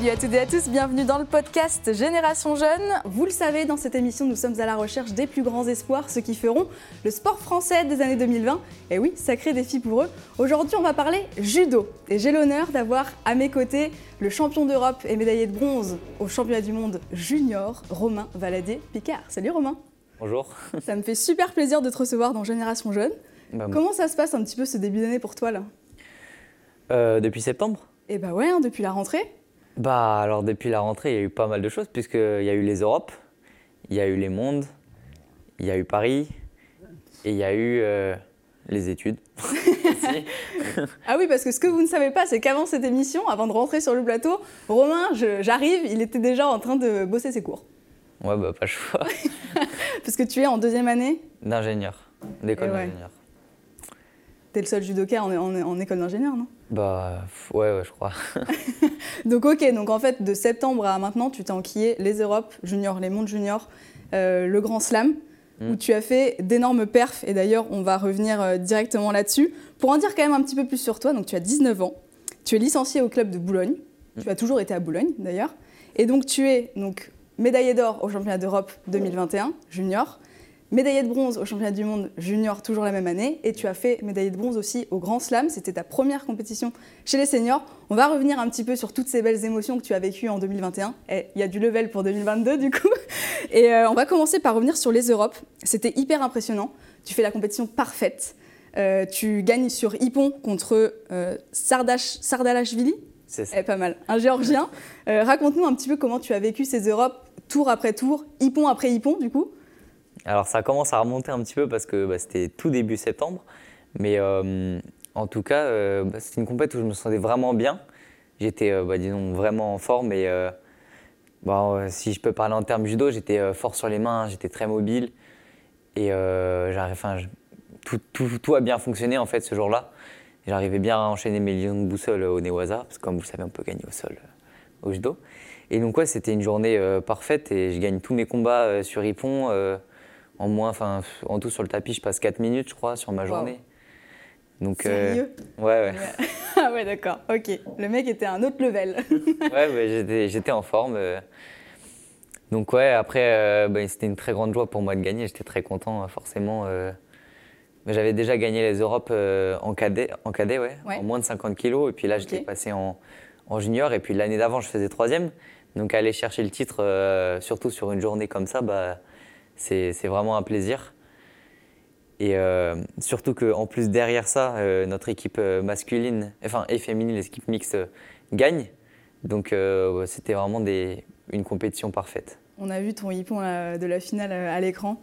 Salut à toutes et à tous, bienvenue dans le podcast Génération Jeune. Vous le savez, dans cette émission, nous sommes à la recherche des plus grands espoirs, ceux qui feront le sport français des années 2020. Et oui, sacré défi pour eux. Aujourd'hui, on va parler judo. Et j'ai l'honneur d'avoir à mes côtés le champion d'Europe et médaillé de bronze au championnat du monde junior, Romain Valadier-Picard. Salut Romain. Bonjour. Ça me fait super plaisir de te recevoir dans Génération Jeune. Bah, Comment ça se passe un petit peu ce début d'année pour toi là? Euh, depuis septembre Eh bah ouais, hein, depuis la rentrée. Bah alors depuis la rentrée, il y a eu pas mal de choses puisqu'il y a eu les Europes, il y a eu les mondes, il y a eu Paris et il y a eu euh, les études. Ah oui, parce que ce que vous ne savez pas, c'est qu'avant cette émission, avant de rentrer sur le plateau, Romain, j'arrive, il était déjà en train de bosser ses cours. ouais bah pas le choix. Parce que tu es en deuxième année, D'ingénieur, d'école ouais. d'ingénieur. T'es le seul judoka en, en- en école d'ingénieur, non? Bah ouais ouais je crois. Donc ok, donc en fait, de septembre à maintenant, tu t'es enquillé les Europes juniors, les mondes juniors, euh, le Grand Slam, Mm. où tu as fait d'énormes perfs, et d'ailleurs, on va revenir euh, directement là-dessus. Pour en dire quand même un petit peu plus sur toi, donc tu as 19 ans, tu es licencié au club de Boulogne, Mm. tu as toujours été à Boulogne d'ailleurs, et donc tu es donc médaillé d'or au championnat d'Europe 2021 junior, médaillé de bronze au championnat du monde junior toujours la même année, et tu as fait médaillé de bronze aussi au Grand Slam, c'était ta première compétition chez les seniors. On va revenir un petit peu sur toutes ces belles émotions que tu as vécues en 2021. Et il y a du level pour 2022 du coup. Et euh, on va commencer par revenir sur les Europes. C'était hyper impressionnant. Tu fais la compétition parfaite. Euh, tu gagnes sur Ippon contre euh, Sardash, Sardalashvili. C'est ça. Eh, pas mal. Un géorgien. Raconte-nous un petit peu comment tu as vécu ces Europes tour après tour, Ippon après Ippon du coup. Alors ça commence à remonter un petit peu parce que bah, c'était tout début septembre. Mais euh, en tout cas, euh, bah, c'était une compète où je me sentais vraiment bien. J'étais, euh, bah, disons, vraiment en forme. Et euh, si je peux parler en termes judo, j'étais fort sur les mains, j'étais très mobile. Et tout, tout- a bien fonctionné en fait ce jour-là. J'arrivais bien à enchaîner mes lions de boussole au Newaza, parce que comme vous le savez, on peut gagner au sol au judo. Et donc ouais, c'était une journée parfaite et je gagne tous mes combats sur Ippon. En moins, enfin, en tout sur le tapis, je passe 4 minutes, je crois, sur ma Wow. journée. Donc, euh, ouais, ouais. Ah ouais d'accord. Ok. Le mec était à un autre level. ouais, j'étais, en forme. euh. Donc, ouais, après, euh, bah, c'était une très grande joie pour moi de gagner. J'étais très content, euh, forcément. euh. Mais J'avais déjà gagné les Europes euh, en cadet, en cadet ouais, Ouais. en moins de 50 kilos. Et puis là, j'étais passé en, en junior. Et puis l'année d'avant, je faisais troisième. Donc, aller chercher le titre, surtout sur une journée comme ça, bah, c'est, vraiment un plaisir. Et euh, surtout qu'en plus, derrière ça, euh, notre équipe euh, masculine, enfin, et féminine, les équipes mixtes, euh, gagnent. Donc, c'était vraiment des, une compétition parfaite. On a vu ton Ippon là, de la finale à l'écran.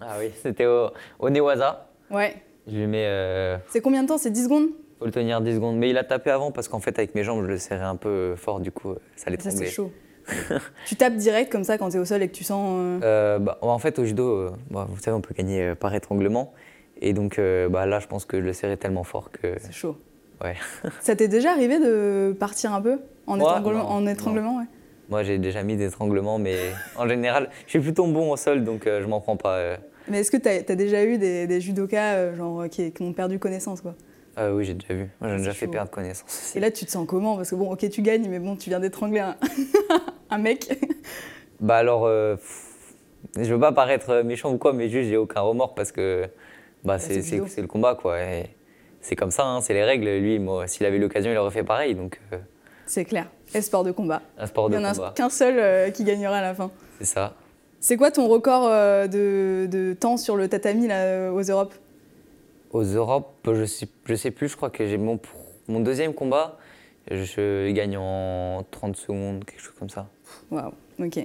Ah oui, c'était au, au Newaza. Ouais. Je lui mets. C'est combien de temps? C'est 10 secondes? faut le tenir 10 secondes. Mais il a tapé avant parce qu'en fait, avec mes jambes, je le serrais un peu fort, du coup, ça allait Ça, c'est chaud. tu tapes direct comme ça quand t'es au sol et que tu sens. euh, Euh, bah, en fait, au judo, euh, bah, vous savez, on peut gagner euh, par étranglement. Et donc, euh, bah, là, je pense que je le serrais tellement fort que. C'est chaud. Ouais. Ça t'est déjà arrivé de partir un peu en Moi, étranglement, non, en étranglement ouais. Moi, j'ai déjà mis des étranglements, mais en général, je suis plutôt bon au sol, donc euh, je m'en prends pas. euh. Mais est-ce que t'as as déjà eu des, des judokas euh, genre, qui, qui ont perdu connaissance quoi? Ah oui, j'ai déjà vu. Moi, j'ai C'est déjà fait perdre connaissance. Et là, tu te sens comment? Parce que bon, ok, tu gagnes, mais bon, tu viens d'étrangler un, un mec. Bah alors, euh, pff, je veux pas paraître méchant ou quoi, mais juste j'ai aucun remords parce que bah, c'est c'est le combat quoi. C'est comme ça, hein, c'est les règles. Lui, s'il avait l'occasion, il aurait fait pareil. Donc, euh, C'est clair. Et sport de combat. un sport Il de y en a combat, qu'un seul euh, qui gagnera à la fin. c'est ça. C'est quoi ton record euh, de, de temps sur le tatami là, euh, aux Europes? Aux Europes, je sais, je sais plus. Je crois que j'ai mon mon deuxième combat. Je gagne en 30 secondes, quelque chose comme ça. Waouh, ok.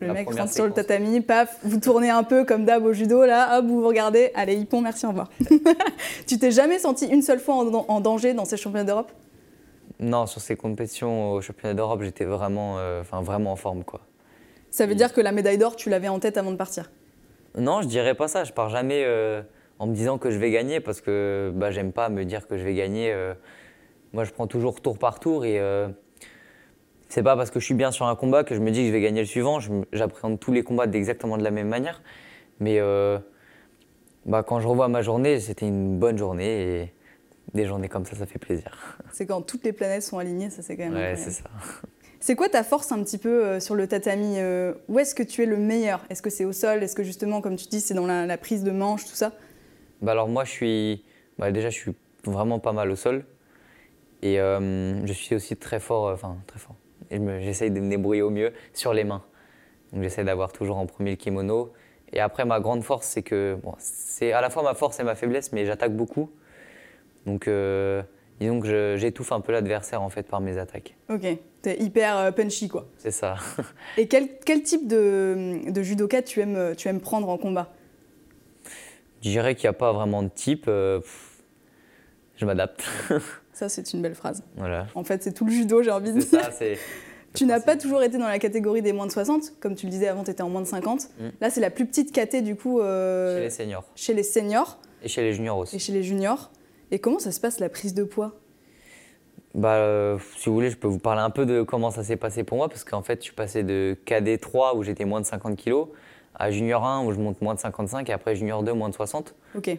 Le. La mec rentre sur le séquence. tatami, paf, vous tournez un peu comme d'hab au judo, là, hop, vous vous regardez, allez, Hippon, merci, au revoir. tu t'es jamais senti une seule fois en, en danger dans ces championnats d'Europe? Non, sur ces compétitions au championnat d'Europe, j'étais vraiment, euh, vraiment en forme quoi. Ça veut dire que la médaille d'or, tu l'avais en tête avant de partir? Non, je dirais pas ça. Je pars jamais euh, en me disant que je vais gagner parce que bah, j'aime pas me dire que je vais gagner. euh. Moi, je prends toujours tour par tour et euh, c'est pas parce que je suis bien sur un combat que je me dis que je vais gagner le suivant. J'appréhende tous les combats d'exactement de la même manière. Mais euh, bah, quand je revois ma journée, c'était une bonne journée et des journées comme ça, ça fait plaisir. C'est quand toutes les planètes sont alignées, ça c'est quand même Ouais, c'est ça. C'est quoi ta force un petit peu euh, sur le tatami euh, Où est-ce que tu es le meilleur? Est-ce que c'est au sol? Est-ce que justement, comme tu dis, c'est dans la, la prise de manche, tout ça? Bah alors moi, je suis, bah déjà, je suis vraiment pas mal au sol. Et euh, je suis aussi très fort, euh, enfin très fort. J'essaye de me débrouiller au mieux sur les mains. Donc j'essaie d'avoir toujours en premier le kimono. Et après, ma grande force, c'est que bon, c'est à la fois ma force et ma faiblesse, mais j'attaque beaucoup. Donc euh, disons que j'étouffe un peu l'adversaire en fait par mes attaques. Ok, t'es hyper euh, punchy quoi. C'est ça. Et quel, quel type de, de judoka tu aimes, tu aimes prendre en combat? Je dirais qu'il n'y a pas vraiment de type. euh, pff, je m'adapte. Ça, c'est une belle phrase. voilà. En fait, c'est tout le judo, j'ai envie de dire. ça. Tu n'as pas toujours été dans la catégorie des moins de 60, comme tu le disais avant, tu étais en moins de 50. Mm. Là, c'est la plus petite caté du coup euh, Chez les seniors. chez les seniors Et chez les juniors et aussi. chez les juniors. Et comment ça se passe la prise de poids? Bah, euh, si vous voulez, je peux vous parler un peu de comment ça s'est passé pour moi, parce qu'en fait, je suis passé de KD 3 où j'étais moins de 50 kg à Junior 1 où je monte moins de 55 et après Junior 2 moins de 60. Ok.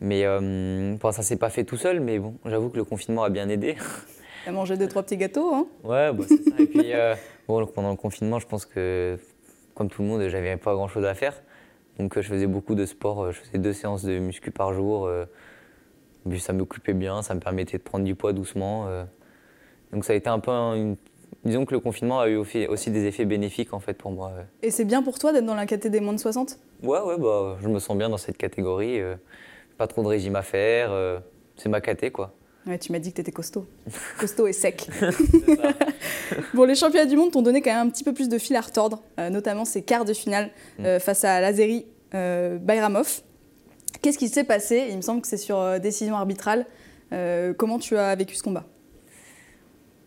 Mais euh, bon, ça s'est pas fait tout seul, mais bon, j'avoue que le confinement a bien aidé. T'as mangé deux, trois petits gâteaux, hein? Ouais, bah, c'est ça. Et puis, euh, bon, pendant le confinement, je pense que, comme tout le monde, j'avais pas grand chose à faire. Donc, euh, je faisais beaucoup de sport. euh, Je faisais deux séances de muscu par jour. puis ça m'occupait bien, ça me permettait de prendre du poids doucement. Donc, ça a été un peu. un- une- Disons que le confinement a eu aussi des effets bénéfiques en fait pour moi. Et c'est bien pour toi d'être dans la caté des moins de 60 Ouais, ouais, bah, je me sens bien dans cette catégorie. Pas trop de régime à faire. euh, c'est ma caté, quoi. Ouais, tu m'as dit que t'étais costaud. costaud et sec. bon, les championnats du monde t'ont donné quand même un petit peu plus de fil à retordre, euh, notamment ces quarts de finale euh, face à Lazeri Bayramov. Qu'est-ce qui s'est passé? Il me semble que c'est sur décision arbitrale. Comment tu as vécu ce combat?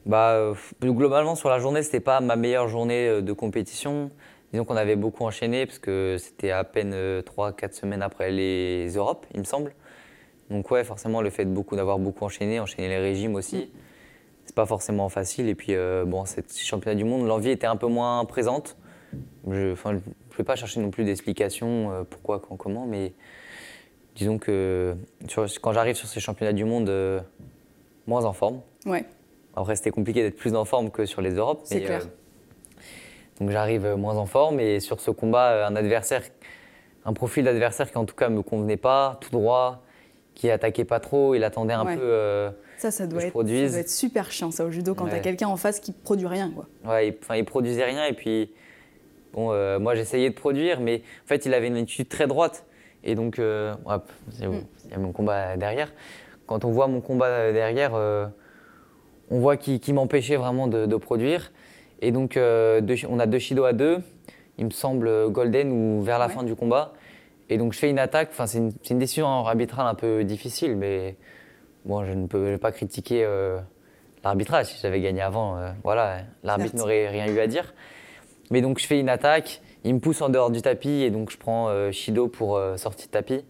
Bah, globalement, sur la journée, c'était pas ma meilleure journée de compétition. Disons qu'on avait beaucoup enchaîné parce que c'était à peine 3-4 semaines après les Europes, il me semble. Donc ouais, forcément, le fait de beaucoup d'avoir beaucoup enchaîné, enchaîner les régimes aussi, c'est pas forcément facile. Et puis euh, bon, cette championnat du monde, l'envie était un peu moins présente. Je, enfin, je vais pas chercher non plus d'explications euh, pourquoi, quand, comment, mais disons que sur- quand j'arrive sur ces championnats du monde, euh, moins en forme. Ouais. Après, c'était compliqué d'être plus en forme que sur les Europes. C'est clair. Donc j'arrive euh, moins en forme et sur ce combat, euh, un adversaire, un profil d'adversaire qui en tout cas me convenait pas, tout droit, qui attaquait pas trop, il attendait un Ouais. peu. euh, Ça, ça doit, être, produise. ça doit être super chiant, ça, au judo, quand Ouais. t'as quelqu'un en face qui produit rien, quoi. ouais, il, enfin, il produisait rien et puis bon, euh, moi j'essayais de produire, mais en fait il avait une attitude très droite et donc euh, hop, c'est bon, Mm. il y a mon combat derrière. Quand on voit mon combat derrière, on voit qu'il m'empêchait vraiment de, de produire. Et donc, euh, deux- on a deux Shido à deux, il me semble euh, Golden ou vers la Ouais. fin du combat. Et donc, je fais une attaque. Enfin, c'est une, une décision arbitrale un peu difficile, mais bon, je ne peux pas critiquer euh, l'arbitrage. Si j'avais gagné avant, voilà, l'arbitre n'aurait rien eu à dire. Mais donc, je fais une attaque, il me pousse en dehors du tapis et donc je prends euh, Shido pour euh, sortie de tapis.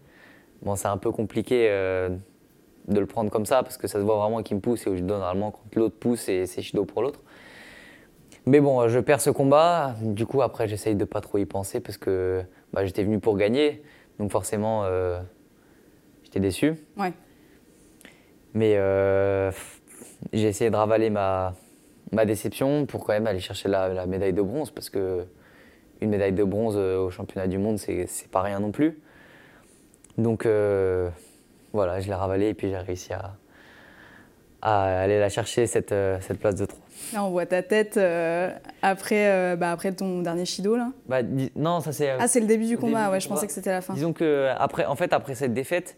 Bon, c'est un peu compliqué euh, de le prendre comme ça parce que ça se voit vraiment qu'il me pousse et au judo, normalement, quand l'autre pousse, et c'est Shido pour l'autre. Mais bon, je perds ce combat. Du coup, après, j'essaye de pas trop y penser parce que bah, j'étais venu pour gagner. Donc, forcément, euh, j'étais déçu. Ouais. Mais euh, j'ai essayé de ravaler ma, ma déception pour quand même aller chercher la, la médaille de bronze parce que une médaille de bronze euh, au championnat du monde, c'est pas rien non plus. Donc euh, voilà, je l'ai ravalé et puis j'ai réussi à, à aller la chercher, cette, cette place de 3. Là, on voit ta tête euh, après, euh, bah, après ton dernier Shido, là. Bah, dis- non, ça c'est. Ah, c'est le début du combat, début ouais, je combat. pensais que c'était la fin. Disons que après, en fait, après cette défaite,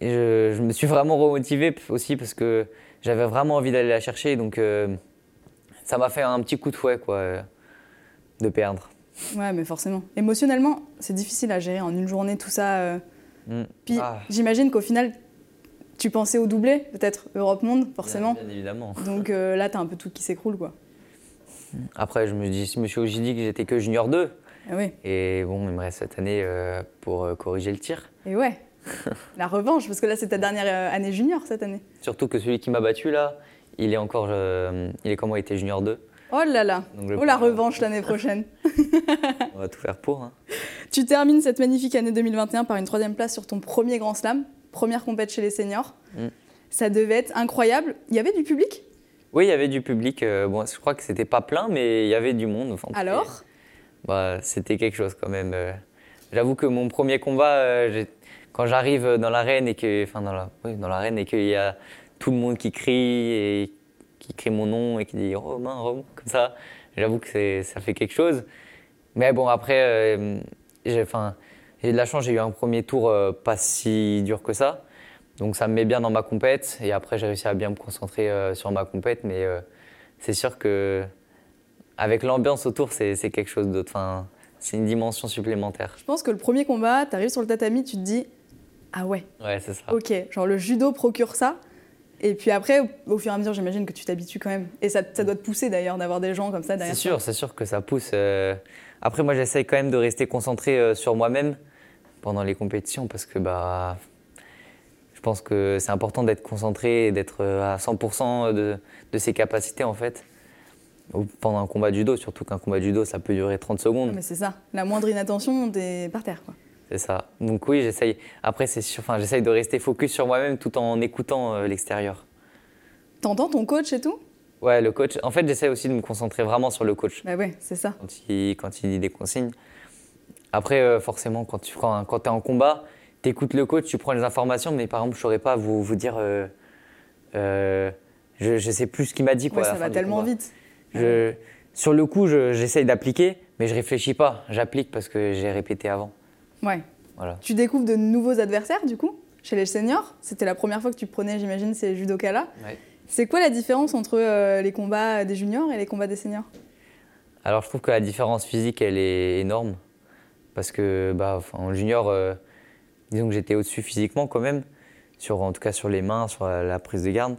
je, je me suis vraiment remotivé aussi parce que j'avais vraiment envie d'aller la chercher. Donc euh, ça m'a fait un petit coup de fouet, quoi, de perdre. Ouais, mais forcément. Émotionnellement, c'est difficile à gérer en une journée, tout ça. Mm. Puis Ah, j'imagine qu'au final, tu pensais au doublé, peut-être Europe-Monde, forcément. Bien, bien évidemment. Donc euh, là, t'as un peu tout qui s'écroule, quoi. Après, je me, dis, je me suis aussi dit que j'étais que junior 2. Ah oui. Et bon, il me reste cette année euh, pour euh, corriger le tir. Et ouais, la revanche, parce que là, c'est ta dernière année junior cette année. Surtout que celui qui m'a battu là, il est encore. euh, il est comment Il était junior 2. Oh là là, Donc oh la revanche l'année prochaine. On va tout faire pour. hein. tu termines cette magnifique année 2021 par une troisième place sur ton premier Grand Slam, première compète chez les seniors. Mm. Ça devait être incroyable. Il y avait du public? Oui, il y avait du public. euh, bon, je crois que c'était pas plein, mais il y avait du monde. Enfin, Alors? Bah, C'était quelque chose quand même. euh. J'avoue que mon premier combat, euh, quand j'arrive dans l'arène et que, enfin dans la, oui, dans l'arène et qu'il y a tout le monde qui crie et qui crie mon nom et qui dit Romain, Romain, comme ça, j'avoue que ça fait quelque chose. Mais bon, après, euh, j'ai, enfin, j'ai de la chance, j'ai eu un premier tour euh, pas si dur que ça. Donc ça me met bien dans ma compète et après j'ai réussi à bien me concentrer euh, sur ma compète. Mais euh, c'est sûr que avec l'ambiance autour, c'est c'est quelque chose d'autre. Enfin, c'est une dimension supplémentaire. Je pense que le premier combat, t'arrives sur le tatami, tu te dis Ah ouais, Ouais, c'est ça. ok, genre le judo procure ça. Et puis après, au, fur et à mesure, j'imagine que tu t'habitues quand même. Et ça, ça doit te pousser d'ailleurs d'avoir des gens comme ça C'est derrière sûr, c'est sûr que ça pousse. euh. Après, moi, j'essaye quand même de rester concentré euh, sur moi-même pendant les compétitions parce que bah, je pense que c'est important d'être concentré et d'être euh, à 100% de, de ses capacités en fait. Pendant un combat de judo, surtout qu'un combat de judo, ça peut durer 30 toi. secondes. Mais c'est ça, la moindre inattention, t'es par terre. Quoi. C'est ça. Donc oui, j'essaye. Après, c'est. Enfin, j'essaye de rester focus sur moi-même tout en écoutant euh, l'extérieur. T'entends ton coach et tout? Ouais, le coach. En fait, j'essaie aussi de me concentrer vraiment sur le coach Bah ouais, c'est ça. quand il, quand il dit des consignes. Après, euh, forcément, quand tu quand, quand es en combat, tu écoutes le coach, tu prends les informations, mais par exemple, je ne saurais pas vous, vous dire. euh, euh, je sais plus ce qu'il m'a dit. Quoi, Ouais, ça va tellement vite. Je, sur le coup, je- j'essaye d'appliquer, mais je réfléchis pas. J'applique parce que j'ai répété avant. Ouais. Voilà. Tu découvres de nouveaux adversaires du coup chez les seniors? C'était la première fois que tu prenais, j'imagine, ces judokas-là? Ouais. C'est quoi la différence entre euh, les combats des juniors et les combats des seniors? Alors je trouve que la différence physique, elle est énorme. Parce que bah, en junior, euh, disons que j'étais au-dessus physiquement quand même, sur, en tout cas sur les mains, sur la, prise de garde.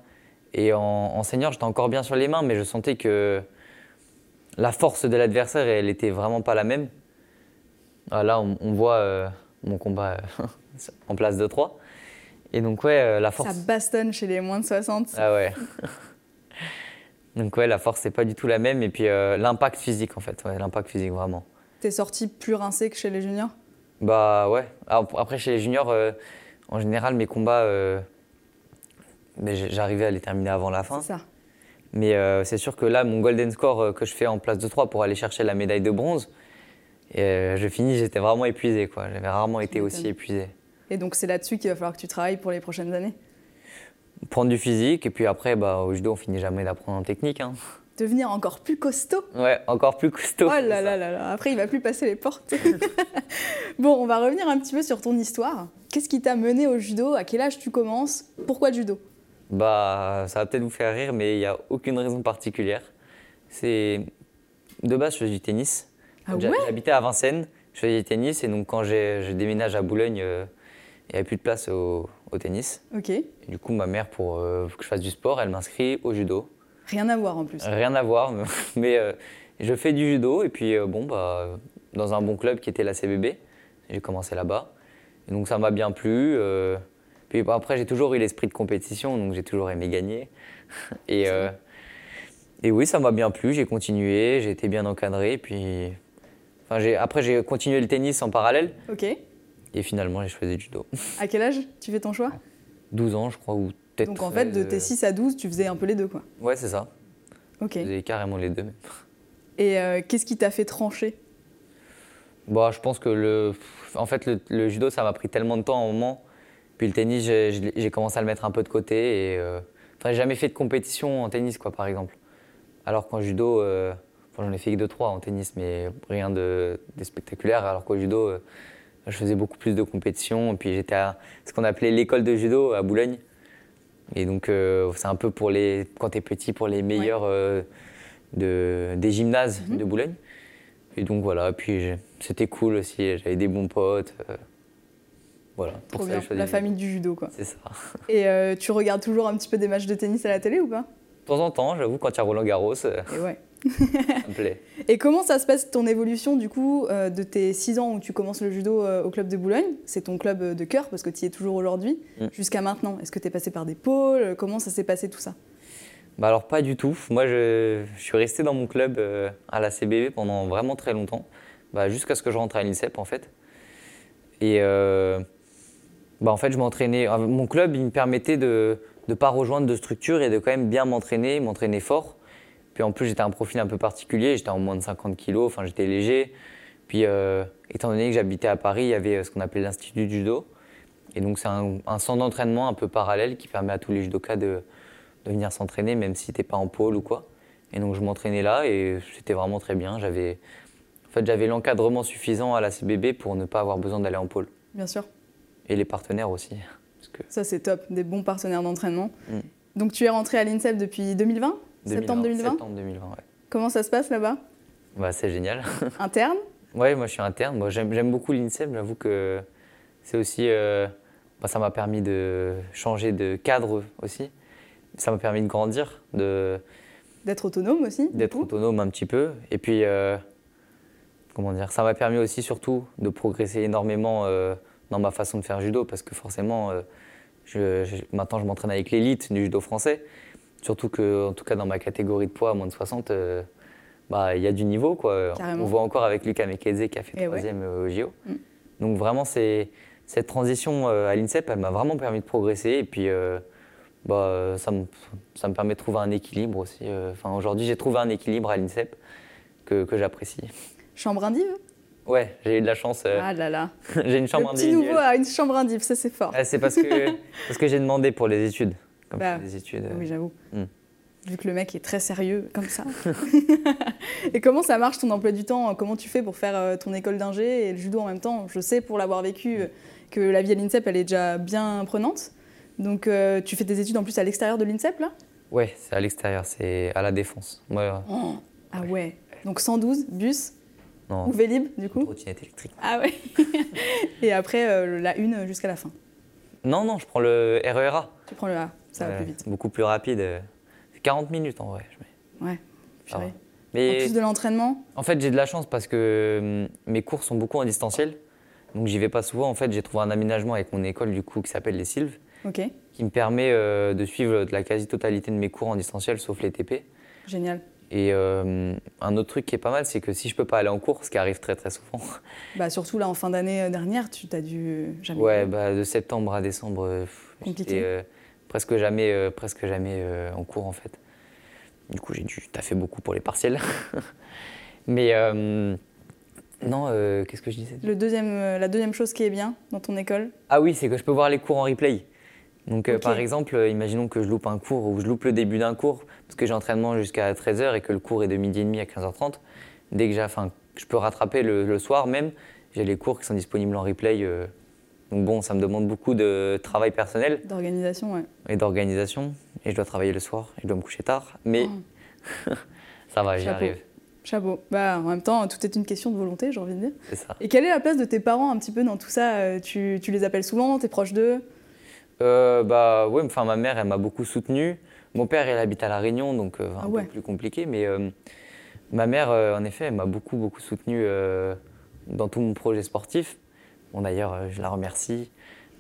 Et en, en senior, j'étais encore bien sur les mains, mais je sentais que la force de l'adversaire, elle était vraiment pas la même. Ah, là, on, voit euh, mon combat en place de 3. Et donc, ouais, euh, la force. Ça bastonne chez les moins de 60. Ah ouais. Donc ouais, la force c'est pas du tout la même et puis euh, l'impact physique en fait, ouais, l'impact physique vraiment. T'es sorti plus rincé que chez les juniors? Bah ouais. Alors, après chez les juniors, euh, en général mes combats, euh, j'arrivais à les terminer avant la fin. C'est ça. Mais c'est sûr que là, mon golden score que je fais en place de 3 pour aller chercher la médaille de bronze, et, je finis, j'étais vraiment épuisé quoi. J'avais rarement été aussi épuisé. Et donc c'est là-dessus qu'il va falloir que tu travailles pour les prochaines années. Prendre du physique et puis après, bah, au judo, on finit jamais d'apprendre en technique. hein. Devenir encore plus costaud. Ouais, encore plus costaud. Oh là là là là, après il va plus passer les portes. bon, on va revenir un petit peu sur ton histoire. Qu'est-ce qui t'a mené au judo? À quel âge tu commences? Pourquoi le judo? Bah, ça va peut-être vous faire rire, mais il n'y a aucune raison particulière. C'est de base, je faisais du tennis. Ah ouais? J'habitais à Vincennes, je faisais du tennis, et donc quand j'ai je déménage à Boulogne, euh, il n'y avait plus de place au, au tennis. Ok, Et du coup, ma mère, pour euh, que je fasse du sport, elle m'inscrit au judo. rien à voir en plus. Rien à voir, mais euh, je fais du judo, et puis euh, bon, bah, dans un bon club qui était la CBB. J'ai commencé là-bas. Et donc ça m'a bien plu. puis bah, après, j'ai toujours eu l'esprit de compétition, donc j'ai toujours aimé gagner. Et, et oui, ça m'a bien plu, j'ai continué, j'ai été bien encadré. et Puis, enfin, après, j'ai continué le tennis en parallèle. Ok, Et finalement, j'ai choisi le judo. à quel âge tu fais ton choix 12 ans, je crois, ou peut-être. Donc en fait, de 13, tes euh, 6 à 12, tu faisais un peu les deux quoi. Ouais, c'est ça. Ok. Je faisais carrément les deux. même. Et euh, qu'est-ce qui t'a fait trancher? Bah, je pense que le, en fait, le, le judo, ça m'a pris tellement de temps à un moment. Puis le tennis, j'ai- commencé à le mettre un peu de côté. Et, euh, enfin, j'ai jamais fait de compétition en tennis, quoi, par exemple. Alors qu'en judo, euh, enfin, j'en ai fait que 2-3 en tennis, mais rien de, de spectaculaire. Alors qu'au judo, je faisais beaucoup plus de compétitions. Et puis j'étais à ce qu'on appelait l'école de judo à Boulogne. Et donc, euh, c'est un peu pour les, quand tu es petit, pour les meilleurs euh, de, des gymnases Mhm. de Boulogne. Et donc voilà, puis c'était cool aussi, j'avais des bons potes. euh, voilà, pour Trop ça bien. La le- famille du judo quoi. C'est ça. Et euh, tu regardes toujours un petit peu des matchs de tennis à la télé ou pas? De temps en temps, j'avoue, quand il y a Roland Garros, Et ouais. Ça me plaît. Et comment ça se passe ton évolution du coup euh, de tes 6 ans où tu commences le judo euh, au club de Boulogne? C'est ton club euh, de cœur parce que tu y es toujours aujourd'hui, Mm. jusqu'à maintenant. Est-ce que tu es passé par des pôles? Comment ça s'est passé tout ça? Bah alors pas du tout. Moi, je, je suis resté dans mon club euh, à la CBV pendant vraiment très longtemps, bah, jusqu'à ce que je rentre à l'INSEP en fait. Et bah, en fait, je m'entraînais. Mon club, il me permettait de, ne pas rejoindre de structure et de quand même bien m'entraîner, m'entraîner fort. Puis en plus, j'étais un profil un peu particulier, j'étais en moins de 50 kilos, enfin j'étais léger. Puis euh, étant donné que j'habitais à Paris, il y avait ce qu'on appelait l'Institut du judo. Et donc c'est un, centre d'entraînement un peu parallèle qui permet à tous les judokas de, de venir s'entraîner, même si t'es pas en pôle ou quoi. Et donc je m'entraînais là et c'était vraiment très bien. J'avais en fait, j'avais l'encadrement suffisant à la CBB pour ne pas avoir besoin d'aller en pôle. Bien sûr. Et les partenaires aussi. Ça, c'est top, des bons partenaires d'entraînement. Mm. Donc, tu es rentré à l'INSEP depuis 2020, Septembre 2020 Septembre 2020, ouais. Comment ça se passe là-bas? Bah, C'est génial. Interne? Ouais, moi je suis interne. Moi, j'aime beaucoup l'INSEP. J'avoue que c'est aussi. Euh, bah, ça m'a permis de changer de cadre aussi. Ça m'a permis de grandir, de. D'être autonome aussi D'être autonome un petit peu. Et puis, euh, comment dire, ça m'a permis aussi surtout de progresser énormément euh, dans ma façon de faire judo parce que forcément, je, maintenant je m'entraîne avec l'élite du judo français. Surtout que, en tout cas, dans ma catégorie de poids, moins de 60, euh, bah, il y a du niveau. Quoi. On voit encore avec Lucas Mekedze qui a fait eh troisième euh, au JO. Mm. Donc vraiment, cette transition euh, à l'INSEP, elle m'a vraiment permis de progresser. Et puis, bah, ça, me, ça me permet de trouver un équilibre aussi. Enfin, Aujourd'hui, j'ai trouvé un équilibre à l'INSEP que, que j'apprécie. Chambre indive? Ouais, j'ai eu de la chance. ah là là. j'ai une chambre indive. Petit nouveau à une chambre indive, ça c'est fort. c'est parce que, parce que j'ai demandé pour les études. Bah, des études. Oui, j'avoue. Hmm. Vu que le mec est très sérieux comme ça. et comment ça marche ton emploi du temps? Comment tu fais pour faire euh, ton école d'ingé et le judo en même temps? Je sais pour l'avoir vécu euh, que la vie à l'INSEP, elle est déjà bien prenante. Donc euh, tu fais tes études en plus à l'extérieur de l'INSEP là? Ouais, c'est à l'extérieur, c'est à la défense. Oh. Ah ouais. Donc 112, bus non. ou Vélib du coup? Trottinette électrique. Ah ouais. et après la une jusqu'à la fin? Non, non, je prends le RERA. Tu prends le A ça va plus vite. Beaucoup plus rapide. 40 minutes en vrai. Ouais, Mais en plus de l'entraînement En fait, j'ai de la chance parce que hum, mes cours sont beaucoup en distanciel. Donc, j'y vais pas souvent. En fait, j'ai trouvé un aménagement avec mon école du coup qui s'appelle les Sylves. Qui me permet euh, de suivre la quasi-totalité de mes cours en distanciel sauf les TP. Génial. Et euh, un autre truc qui est pas mal, c'est que si je peux pas aller en cours, ce qui arrive très très souvent. Bah surtout là en fin d'année euh, dernière, tu t'as dû jamais. Ouais, bah, de septembre à décembre. Compliqué presque jamais, euh, presque jamais euh, en cours en fait. Du coup, j'ai dû fait beaucoup pour les partiels. Mais euh, non, qu'est-ce que je disais Le deuxième, La deuxième chose qui est bien dans ton école Ah oui, c'est que je peux voir les cours en replay. Donc par exemple, imaginons que je loupe un cours ou je loupe le début d'un cours parce que j'ai entraînement jusqu'à 13h et que le cours est de midi et demi à 15h30. Dès que j'ai, enfin, je peux rattraper le, le soir même, j'ai les cours qui sont disponibles en replay donc bon, ça me demande beaucoup de travail personnel. D'organisation, ouais. Et d'organisation. Et je dois travailler le soir, et je dois me coucher tard. Mais oh. ça va, j'y arrive. Chapeau. Bah, en même temps, tout est une question de volonté, j'ai envie de dire. C'est ça. Et quelle est la place de tes parents un petit peu dans tout ça? Euh, tu, tu, les appelles souvent T'es proche d'eux? Euh, Bah ouais, enfin ma mère, elle m'a beaucoup soutenu. Mon père, il habite à La Réunion, donc euh, un ah peu plus compliqué. Mais euh, ma mère, en effet, elle m'a beaucoup, beaucoup soutenu dans tout mon projet sportif. Bon, d'ailleurs, euh, je la remercie,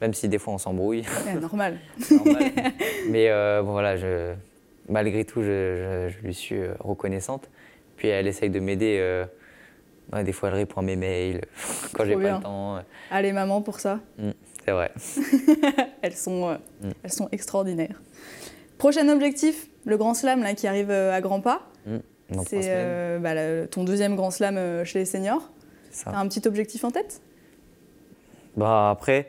même si des fois on s'embrouille. normal. Mais euh, bon, voilà, je, malgré tout, je, lui suis euh, reconnaissante. Puis elle essaye de m'aider. des fois, elle répond à mes mails quand j'ai pas le temps. Allez, maman, pour ça. Mmh, c'est vrai. elles, sont, mmh. elles sont extraordinaires. Prochain objectif, le Grand Slam là, qui arrive à grands pas. Mmh, c'est bah, ton deuxième Grand Slam chez les seniors. T'as un petit objectif en tête? Bah, après,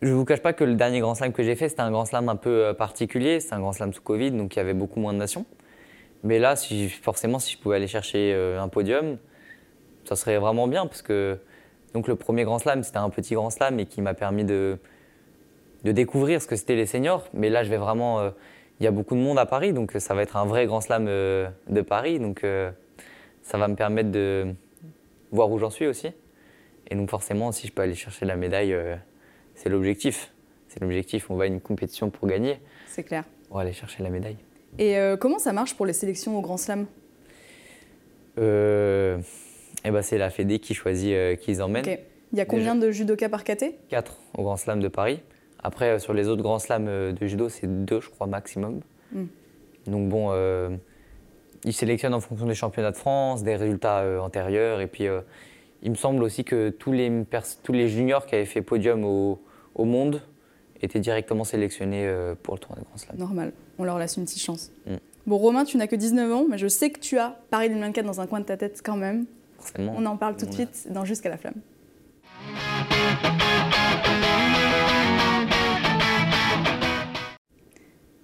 je ne vous cache pas que le dernier Grand Slam que j'ai fait, c'était un Grand Slam un peu euh, particulier. C'était un Grand Slam sous Covid, donc il y avait beaucoup moins de nations. Mais là, forcément, si je pouvais aller chercher euh, un podium, ça serait vraiment bien parce que donc le premier Grand Slam, c'était un petit Grand Slam et qui m'a permis de, de découvrir ce que c'était les seniors. Mais là, je vais vraiment. Euh, il y a beaucoup de monde à Paris, donc ça va être un vrai Grand Slam de Paris. Donc ça va me permettre de voir où j'en suis aussi. Et donc forcément, si je peux aller chercher la médaille, euh, c'est l'objectif. C'est l'objectif. On va à une compétition pour gagner. C'est clair. On va aller chercher la médaille. Et euh, comment ça marche pour les sélections au Grand Slam? Euh, eh ben C'est la Fédé qui choisit qui les emmène. Il y a combien de judokas par KT Quatre au Grand Slam de Paris. Après, sur les autres Grands Slams de judo, c'est deux, je crois, maximum. Hmm. Donc bon, ils sélectionnent en fonction des championnats de France, des résultats antérieurs, et puis il me semble aussi que tous les, tous les juniors qui avaient fait podium au, au monde été directement sélectionné euh, pour le tournoi de Grand Slam. Normal, on leur laisse une petite chance. Mm. Bon, Romain, tu n'as que 19 ans, mais je sais que tu as Paris 2024 dans un coin de ta tête quand même. Forcément. On en parle tout de suite dans Jusqu'à la flamme.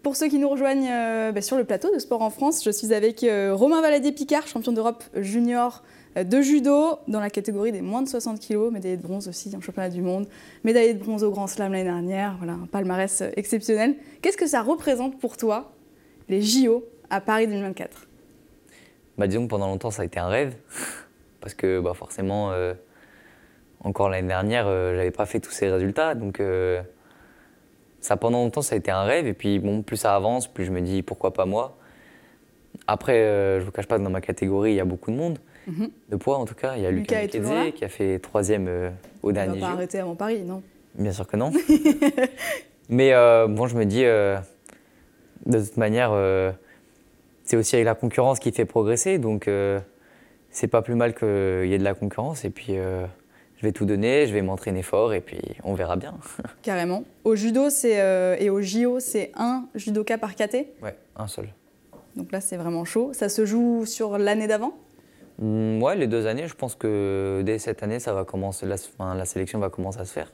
Pour ceux qui nous rejoignent euh, bah, sur le plateau de Sport en France, je suis avec euh, Romain Valadier-Picard, champion d'Europe junior de judo dans la catégorie des moins de 60 kg, médaillé de bronze aussi en championnat du monde, médaillé de bronze au Grand Slam l'année dernière, voilà, un palmarès euh, exceptionnel. Qu'est-ce que ça représente pour toi, les JO à Paris 2024 Bah, disons que pendant longtemps, ça a été un rêve. Parce que bah, forcément, euh, encore l'année dernière, euh, j'avais pas fait tous ces résultats. Donc, euh, ça, pendant longtemps, ça a été un rêve. Et puis, bon, plus ça avance, plus je me dis pourquoi pas moi. Après, euh, je vous cache pas que dans ma catégorie, il y a beaucoup de monde. Mhm. De poids, en tout cas. Il y a Lucas Lucas Mekedze qui a fait troisième euh, au On va dernier pas arrêter avant Paris, non? Bien sûr que non. Mais euh, bon, je me dis, euh, de toute manière, c'est aussi avec la concurrence qui fait progresser. Donc, c'est pas plus mal qu'il y ait de la concurrence. Et puis, je vais tout donner, je vais m'entraîner fort et puis on verra bien. Carrément. Au judo c'est, euh, et au JO, c'est un judoka par caté. Ouais, un seul. Donc là, c'est vraiment chaud. Ça se joue sur l'année d'avant? Ouais, les deux années, je pense que dès cette année, ça va commencer, la, enfin, la sélection va commencer à se faire.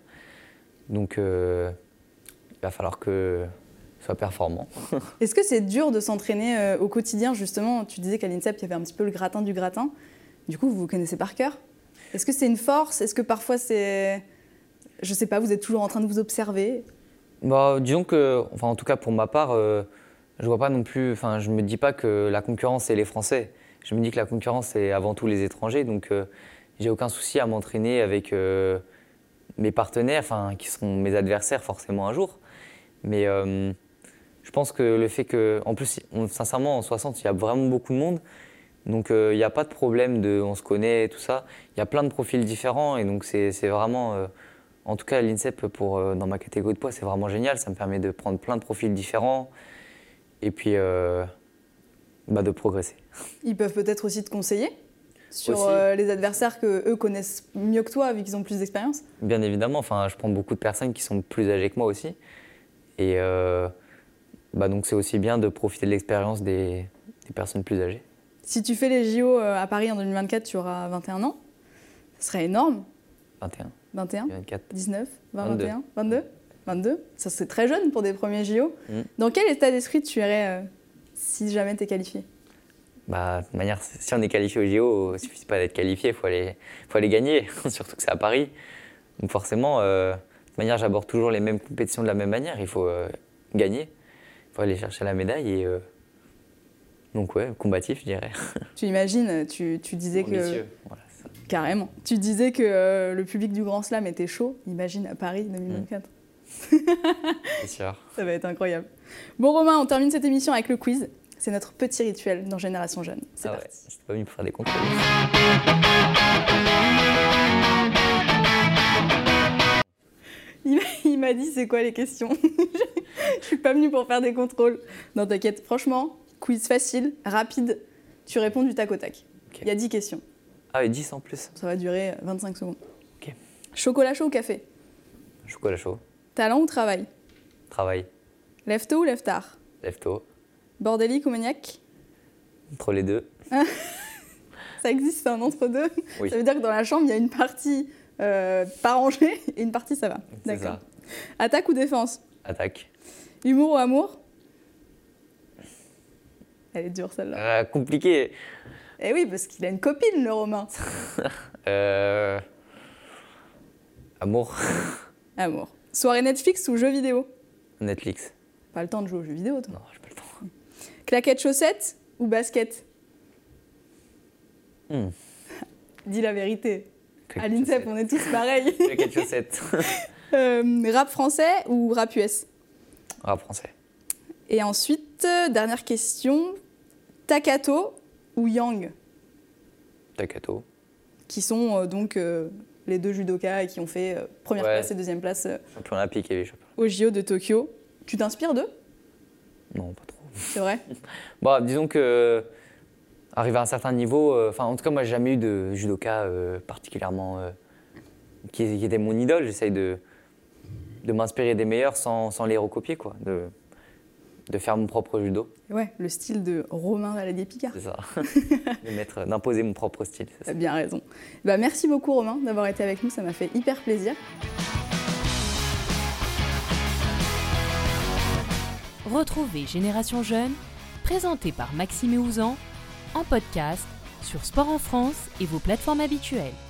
Donc, euh, il va falloir que je sois performant. Est-ce que c'est dur de s'entraîner euh, au quotidien Justement, tu disais qu'à l'INSEP, il y avait un petit peu le gratin du gratin. Du coup, vous vous connaissez par cœur. Est-ce que c'est une force? Est-ce que parfois c'est. Je sais pas, vous êtes toujours en train de vous observer? Bah, disons que, enfin, en tout cas pour ma part, euh, je vois pas non plus, enfin, je me dis pas que la concurrence c'est les Français. Je me dis que la concurrence c'est avant tout les étrangers, donc euh, j'ai aucun souci à m'entraîner avec euh, mes partenaires, enfin, qui seront mes adversaires forcément un jour. Mais euh, je pense que le fait que, en plus, sincèrement, en 60, il y a vraiment beaucoup de monde. Donc il n'y a pas de problème de on se connaît, tout ça. Il y a plein de profils différents et donc c'est vraiment, en tout cas l'INSEP dans ma catégorie de poids, c'est vraiment génial. Ça me permet de prendre plein de profils différents et puis bah, de progresser. Ils peuvent peut-être aussi te conseiller sur Aussi. euh, les adversaires que eux connaissent mieux que toi, vu qu'ils ont plus d'expérience? Bien évidemment, enfin, je prends beaucoup de personnes qui sont plus âgées que moi aussi. Et euh, bah, donc c'est aussi bien de profiter de l'expérience des, des personnes plus âgées. Si tu fais les JO euh, à Paris en 2024, tu auras 21 ans. Ce serait énorme. 21, 21 24. 19, 20, 22. 21, 22 22 Ça, c'est très jeune pour des premiers JO. Mm. Dans quel état d'esprit tu irais si jamais tu es qualifié Bah, de toute manière, si on est qualifié au JO, il suffit pas d'être qualifié, il faut aller, faut aller gagner, surtout que c'est à Paris. Donc forcément, euh, de toute manière, j'aborde toujours les mêmes compétitions de la même manière, il faut euh, gagner, il faut aller chercher la médaille et euh, donc ouais, combatif, je dirais. Tu imagines, tu, tu disais que... Voilà. Carrément. Tu disais que euh, le public du Grand Slam était chaud. Imagine à Paris 2024. c'est sûr. Ça va être incroyable. Bon Romain, on termine cette émission avec le quiz. C'est notre petit rituel dans Génération Jeune. C'est Ah ouais, parti. j'étais pas venu pour faire des contrôles. Il m'a- dit c'est quoi les questions. Je suis pas venue pour faire des contrôles. Non, t'inquiète. Franchement, quiz facile, rapide. Tu réponds du tac au tac. Il y a 10 questions. Ah oui, 10 en plus. Ça va durer 25 secondes. Ok. Chocolat chaud ou café? Chocolat chaud, Talent ou travail? Travail, Lève tôt ou lève tard? Lève tôt, Bordélique ou maniaque? Entre les deux. Ça existe, c'est un entre-deux. Oui. Ça veut dire que dans la chambre, il y a une partie euh, pas rangée et une partie ça va. D'accord. Attaque ou défense? Attaque. Humour ou amour? Elle est dure celle-là. Euh, compliqué. Eh oui, parce qu'il a une copine, le Romain. Euh, Amour. Amour. Soirée Netflix ou jeux vidéo Netflix. Pas le temps de jouer aux jeux vidéo, toi. Non, j'ai pas le temps. Claquette chaussettes ou basket Hmm. Dis la vérité. À l'INSEP, on est tous pareils. Claquettes chaussettes. Euh, rap français ou rap US Rap français. Et ensuite, euh, dernière question. Takato ou Yang Takato. Qui sont euh, donc euh, les deux judokas et qui ont fait euh, première Ouais. place et deuxième place euh, champion. au JO de Tokyo. Tu t'inspires d'eux? Non, pas trop. C'est vrai? Bon, disons que arrivé à un certain niveau, euh, enfin en tout cas moi j'ai jamais eu de judoka particulièrement qui, qui était mon idole. J'essaye de de m'inspirer des meilleurs sans, sans, les recopier, quoi. De, de faire mon propre judo. Ouais, le style de Romain Valadier-Picard. C'est ça. D'imposer mon propre style. Tu as bien raison. Bah, merci beaucoup Romain d'avoir été avec nous, ça m'a fait hyper plaisir. Retrouvez Génération Jeune, présenté par Maxime et Ouzan, en podcast sur Sport en France et vos plateformes habituelles.